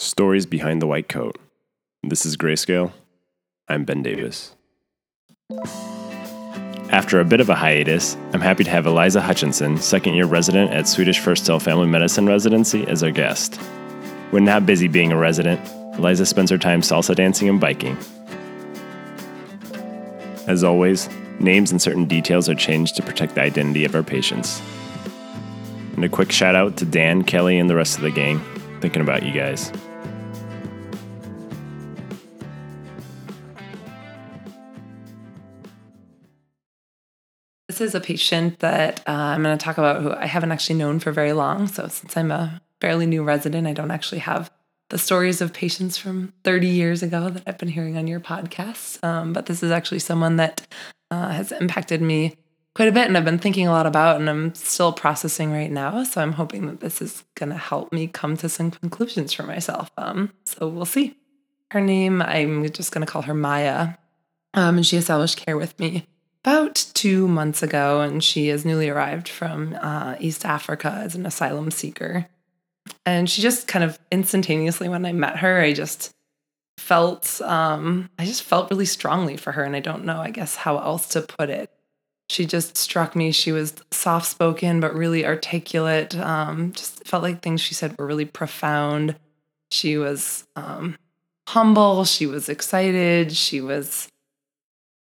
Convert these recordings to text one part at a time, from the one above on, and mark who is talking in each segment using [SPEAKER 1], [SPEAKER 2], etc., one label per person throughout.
[SPEAKER 1] Stories Behind the White Coat. This is Grayscale. I'm Ben Davis. After a bit of a hiatus, I'm happy to have Eliza Hutchinson, second year resident at Swedish First Hill Family Medicine Residency, as our guest. When not busy being a resident, Eliza spends her time salsa dancing and biking. As always, names and certain details are changed to protect the identity of our patients. And a quick shout out to Dan, Kelly, and the rest of the gang. Thinking about you guys.
[SPEAKER 2] This is a patient that uh, I'm going to talk about who I haven't actually known for very long. So, since I'm a fairly new resident, I don't actually have the stories of patients from 30 years ago that I've been hearing on your podcasts. Um, but this is actually someone that uh, has impacted me quite a bit and I've been thinking a lot about and I'm still processing right now. So I'm hoping that this is going to help me come to some conclusions for myself. Um, so we'll see. Her name, I'm just going to call her Maya. Um, and she established care with me about two months ago, and she is newly arrived from uh, East Africa as an asylum seeker. And she just kind of instantaneously, when I met her, I just felt, um, I just felt really strongly for her. And I don't know, I guess, how else to put it she just struck me. She was soft spoken, but really articulate. Um, just felt like things she said were really profound. She was um, humble. She was excited. She was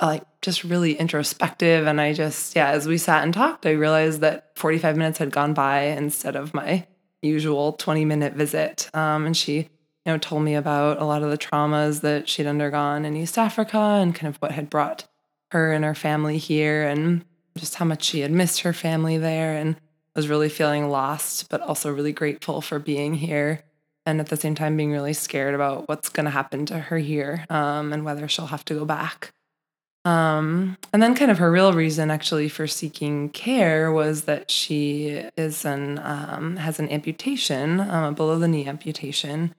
[SPEAKER 2] like just really introspective. And I just, yeah, as we sat and talked, I realized that 45 minutes had gone by instead of my usual 20 minute visit. Um, and she, you know, told me about a lot of the traumas that she'd undergone in East Africa and kind of what had brought her and her family here and just how much she had missed her family there and was really feeling lost, but also really grateful for being here. And at the same time, being really scared about what's going to happen to her here um, and whether she'll have to go back. Um, and then, kind of her real reason actually for seeking care was that she is an um, has an amputation, um, a below the knee amputation,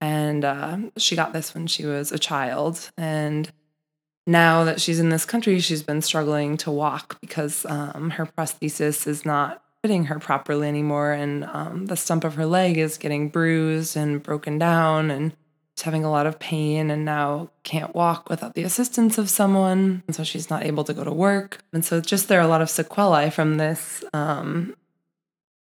[SPEAKER 2] and uh, she got this when she was a child. And now that she's in this country, she's been struggling to walk because um, her prosthesis is not fitting her properly anymore. And um, the stump of her leg is getting bruised and broken down, and having a lot of pain and now can't walk without the assistance of someone. And so she's not able to go to work. And so just there are a lot of sequelae from this. Um,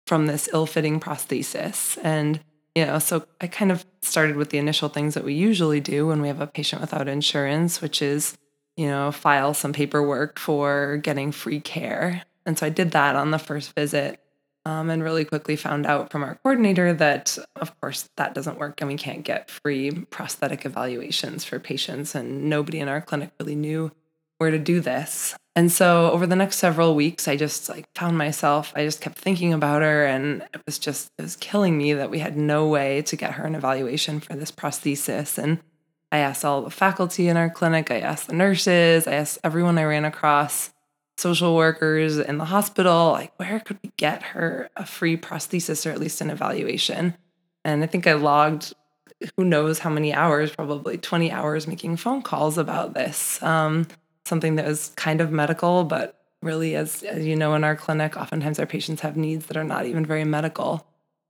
[SPEAKER 2] from this ill-fitting prosthesis and you know so i kind of started with the initial things that we usually do when we have a patient without insurance which is you know, file some paperwork for getting free care. And so I did that on the first visit um, and really quickly found out from our coordinator that, of course, that doesn't work and we can't get free prosthetic evaluations for patients. And nobody in our clinic really knew where to do this. And so over the next several weeks, I just like found myself, I just kept thinking about her and it was just, it was killing me that we had no way to get her an evaluation for this prosthesis. And I asked all the faculty in our clinic, I asked the nurses, I asked everyone I ran across, social workers in the hospital, like, where could we get her a free prosthesis or at least an evaluation? And I think I logged who knows how many hours, probably 20 hours making phone calls about this. Um, something that was kind of medical, but really, as, as you know, in our clinic, oftentimes our patients have needs that are not even very medical.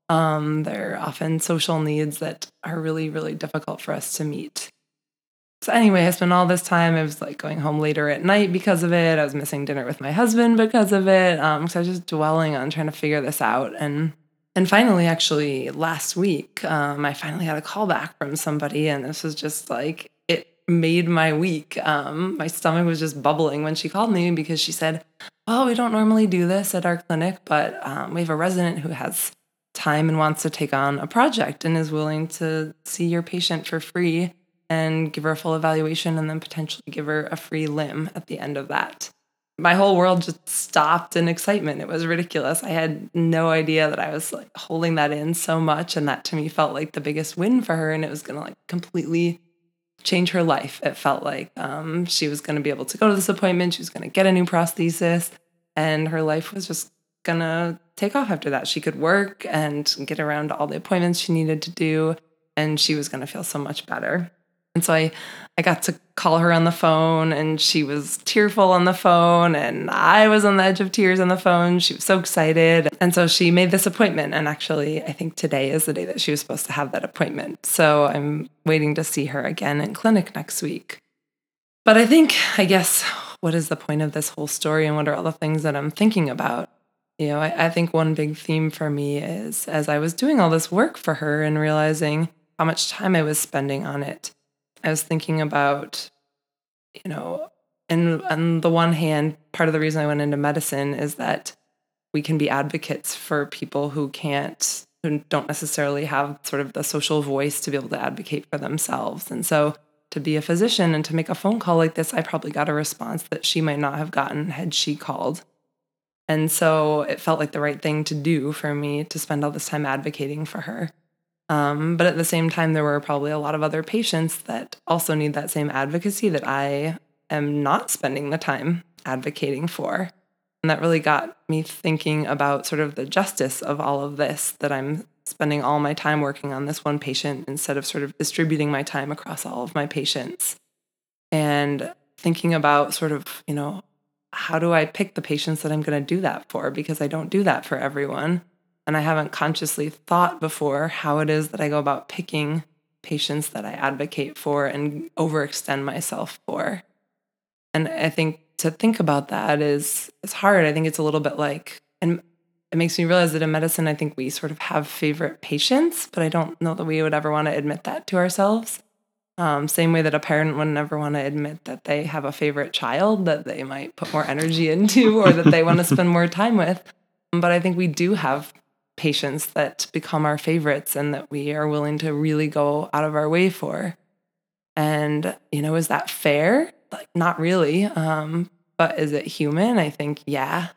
[SPEAKER 2] Um, they're often social needs that are really, really difficult for us to meet. So anyway, I spent all this time. I was like going home later at night because of it. I was missing dinner with my husband because of it. Um, so I was just dwelling on trying to figure this out. And and finally, actually, last week, um, I finally got a call back from somebody, and this was just like it made my week. Um, my stomach was just bubbling when she called me because she said, "Well, we don't normally do this at our clinic, but um, we have a resident who has time and wants to take on a project and is willing to see your patient for free and give her a full evaluation and then potentially give her a free limb at the end of that. My whole world just stopped in excitement. It was ridiculous. I had no idea that I was like holding that in so much and that to me felt like the biggest win for her and it was going to like completely change her life. It felt like um, she was going to be able to go to this appointment, she was going to get a new prosthesis and her life was just going to take off after that. She could work and get around all the appointments she needed to do, and she was going to feel so much better. And so I, I got to call her on the phone and she was tearful on the phone and I was on the edge of tears on the phone. She was so excited. And so she made this appointment. And actually, I think today is the day that she was supposed to have that appointment. So I'm waiting to see her again in clinic next week. But I think, I guess, what is the point of this whole story and what are all the things that I'm thinking about? You know, I, I think one big theme for me is as I was doing all this work for her and realizing how much time I was spending on it I was thinking about, you know, and on the one hand, part of the reason I went into medicine is that we can be advocates for people who can't, who don't necessarily have sort of the social voice to be able to advocate for themselves. And so to be a physician and to make a phone call like this, I probably got a response that she might not have gotten had she called. And so it felt like the right thing to do for me to spend all this time advocating for her. Um, but at the same time, there were probably a lot of other patients that also need that same advocacy that I am not spending the time advocating for. And that really got me thinking about sort of the justice of all of this that I'm spending all my time working on this one patient instead of sort of distributing my time across all of my patients. And thinking about sort of, you know, how do I pick the patients that I'm going to do that for? Because I don't do that for everyone. And I haven't consciously thought before how it is that I go about picking patients that I advocate for and overextend myself for. And I think to think about that is is hard. I think it's a little bit like and it makes me realize that in medicine I think we sort of have favorite patients, but I don't know that we would ever want to admit that to ourselves. Um, same way that a parent would never want to admit that they have a favorite child that they might put more energy into or that they want to spend more time with. But I think we do have patients that become our favorites and that we are willing to really go out of our way for. And, you know, is that fair? Like, not really. Um, but is it human? I think, yeah.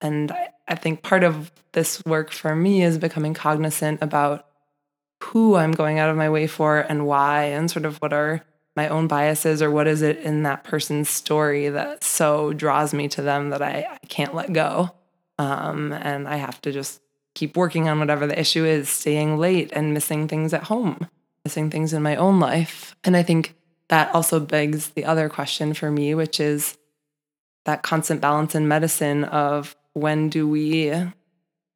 [SPEAKER 2] And I, I think part of this work for me is becoming cognizant about who I'm going out of my way for and why, and sort of what are my own biases or what is it in that person's story that so draws me to them that I, I can't let go. Um, and I have to just keep working on whatever the issue is, staying late and missing things at home, missing things in my own life. And I think that also begs the other question for me, which is that constant balance in medicine of when do we,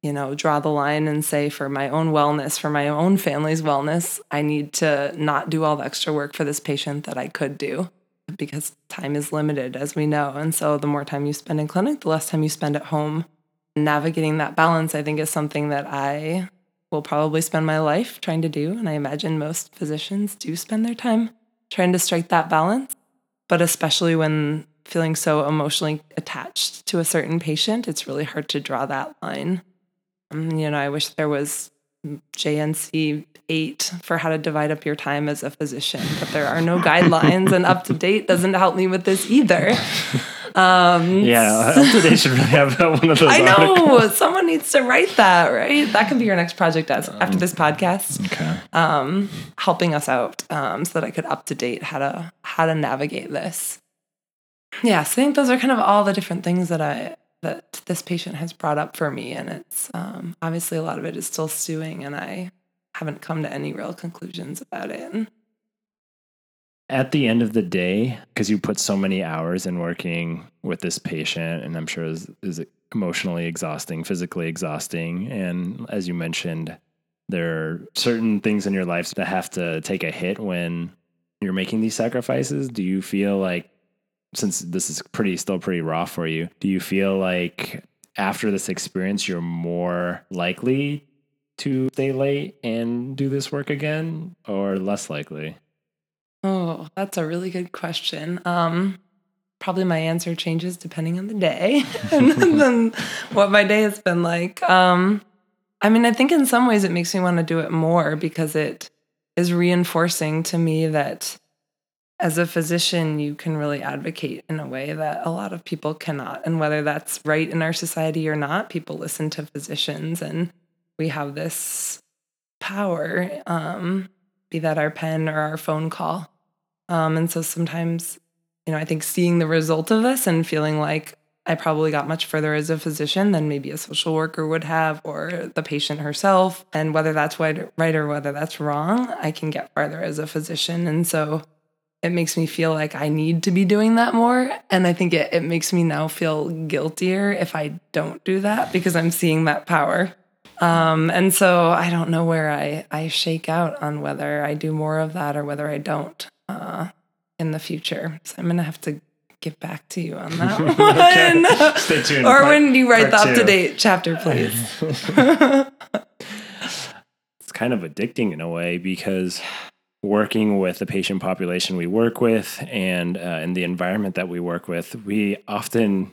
[SPEAKER 2] you know, draw the line and say, for my own wellness, for my own family's wellness, I need to not do all the extra work for this patient that I could do because time is limited, as we know. And so the more time you spend in clinic, the less time you spend at home navigating that balance, I think, is something that I will probably spend my life trying to do. And I imagine most physicians do spend their time trying to strike that balance. But especially when feeling so emotionally attached to a certain patient, it's really hard to draw that line. Um, you know, I wish there was JNC 8 for how to divide up your time as a physician, but there are no guidelines, and UpToDate doesn't help me with this either.
[SPEAKER 1] Um, yeah, UpToDate should really have one of those.
[SPEAKER 2] I know articles. someone needs to write that, right? That can be your next project as, um, after this podcast. Okay. Um, helping us out um, so that I could up to date how to how to navigate this. Yeah, so I think those are kind of all the different things that I that this patient has brought up for me, and it's um, obviously a lot of it is still stewing, and I haven't come to any real conclusions about it.
[SPEAKER 1] At the end of the day, because you put so many hours in working with this patient, and I'm sure is is emotionally exhausting, physically exhausting, and as you mentioned, there are certain things in your life that have to take a hit when you're making these sacrifices. Do you feel like since this is pretty still pretty raw for you, do you feel like after this experience you're more likely to stay late and do this work again or less likely?
[SPEAKER 2] Oh, that's a really good question. Um probably my answer changes depending on the day and then what my day has been like. Um I mean, I think in some ways it makes me want to do it more because it is reinforcing to me that as a physician, you can really advocate in a way that a lot of people cannot. And whether that's right in our society or not, people listen to physicians and we have this power, um, be that our pen or our phone call. Um, and so sometimes, you know, I think seeing the result of this and feeling like I probably got much further as a physician than maybe a social worker would have or the patient herself. And whether that's right or whether that's wrong, I can get farther as a physician. And so it makes me feel like I need to be doing that more. And I think it, it makes me now feel guiltier if I don't do that because I'm seeing that power. Um, and so I don't know where I, I shake out on whether I do more of that or whether I don't uh, in the future. So I'm going to have to get back to you on that one.
[SPEAKER 1] Stay tuned.
[SPEAKER 2] or
[SPEAKER 1] Part-
[SPEAKER 2] when you write the UpToDate chapter, please.
[SPEAKER 1] it's kind of addicting in a way because working with the patient population we work with and uh, in the environment that we work with, we often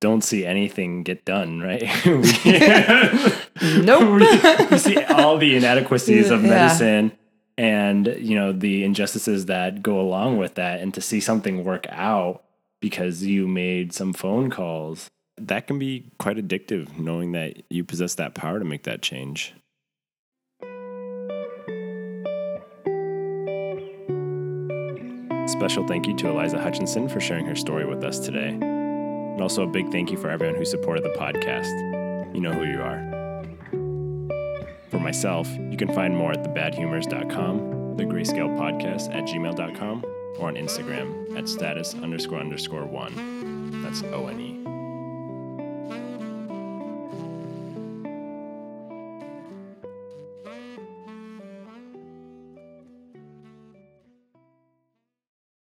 [SPEAKER 1] don't see anything get done, right? we,
[SPEAKER 2] nope.
[SPEAKER 1] we, we see all the inadequacies of
[SPEAKER 2] Yeah.
[SPEAKER 1] medicine and you know the injustices that go along with that and to see something work out because you made some phone calls that can be quite addictive knowing that you possess that power to make that change Special thank you to Eliza Hutchinson for sharing her story with us today. And also a big thank you for everyone who supported the podcast. You know who you are. For myself, you can find more at thebadhumors.com, the Grayscale Podcast at gmail.com, or on Instagram at status underscore underscore one. That's O N E.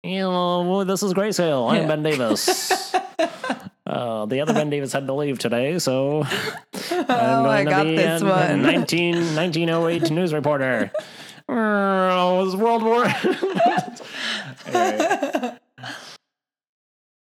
[SPEAKER 3] Hello, this is Grayscale. I'm
[SPEAKER 2] Yeah.
[SPEAKER 3] Ben Davis. uh, the other Ben Davis had to leave today, so I'm
[SPEAKER 2] Oh, I
[SPEAKER 3] going to
[SPEAKER 2] got
[SPEAKER 3] be
[SPEAKER 2] this
[SPEAKER 3] a,
[SPEAKER 2] one.
[SPEAKER 3] 19, 1908 news reporter. Oh, it was World War.
[SPEAKER 1] Right.